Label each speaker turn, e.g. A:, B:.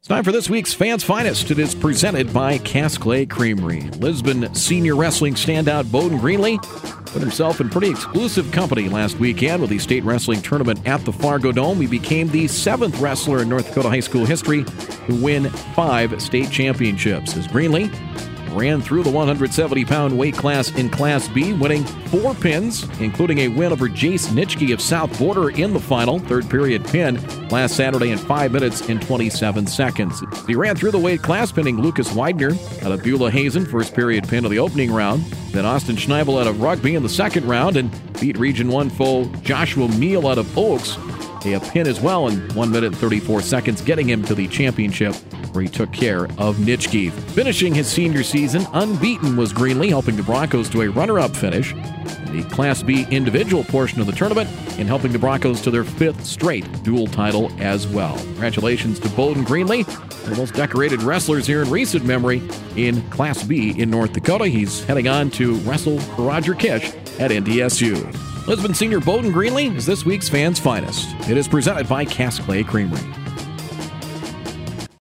A: It's time for this week's Fans Finest. It is presented by Cass Clay Creamery. Lisbon senior wrestling standout Bowden Greenlee put himself in pretty exclusive company last weekend with the state wrestling tournament at the Fargo Dome. He became the seventh wrestler in North Dakota high school history to win five state championships. As Greenlee ran through the 170 pound weight class in Class B, winning four pins, including a win over Jace Nitschke of South Border in the final third period pin last Saturday in 5 minutes and 27 seconds. He ran through the weight class, pinning Lucas Widener out of Beulah Hazen, first period pin of the opening round. Then Austin Schneibel out of Rugby in the second round and beat Region 1 foe Joshua Meal out of Oaks a pin as well in 1 minute and 34 seconds, getting him to the championship where he took care of Nitschke. Finishing his senior season unbeaten was Greenlee, helping the Broncos to a runner-up finish in the Class B individual portion of the tournament and helping the Broncos to their fifth straight dual title as well. Congratulations to Bowden Greenlee, one of the most decorated wrestlers here in recent memory in Class B in North Dakota. He's heading on to wrestle for Roger Kish at NDSU. Lisbon senior Bowden Greenlee is this week's Fans Finest. It is presented by Cass Clay Creamery.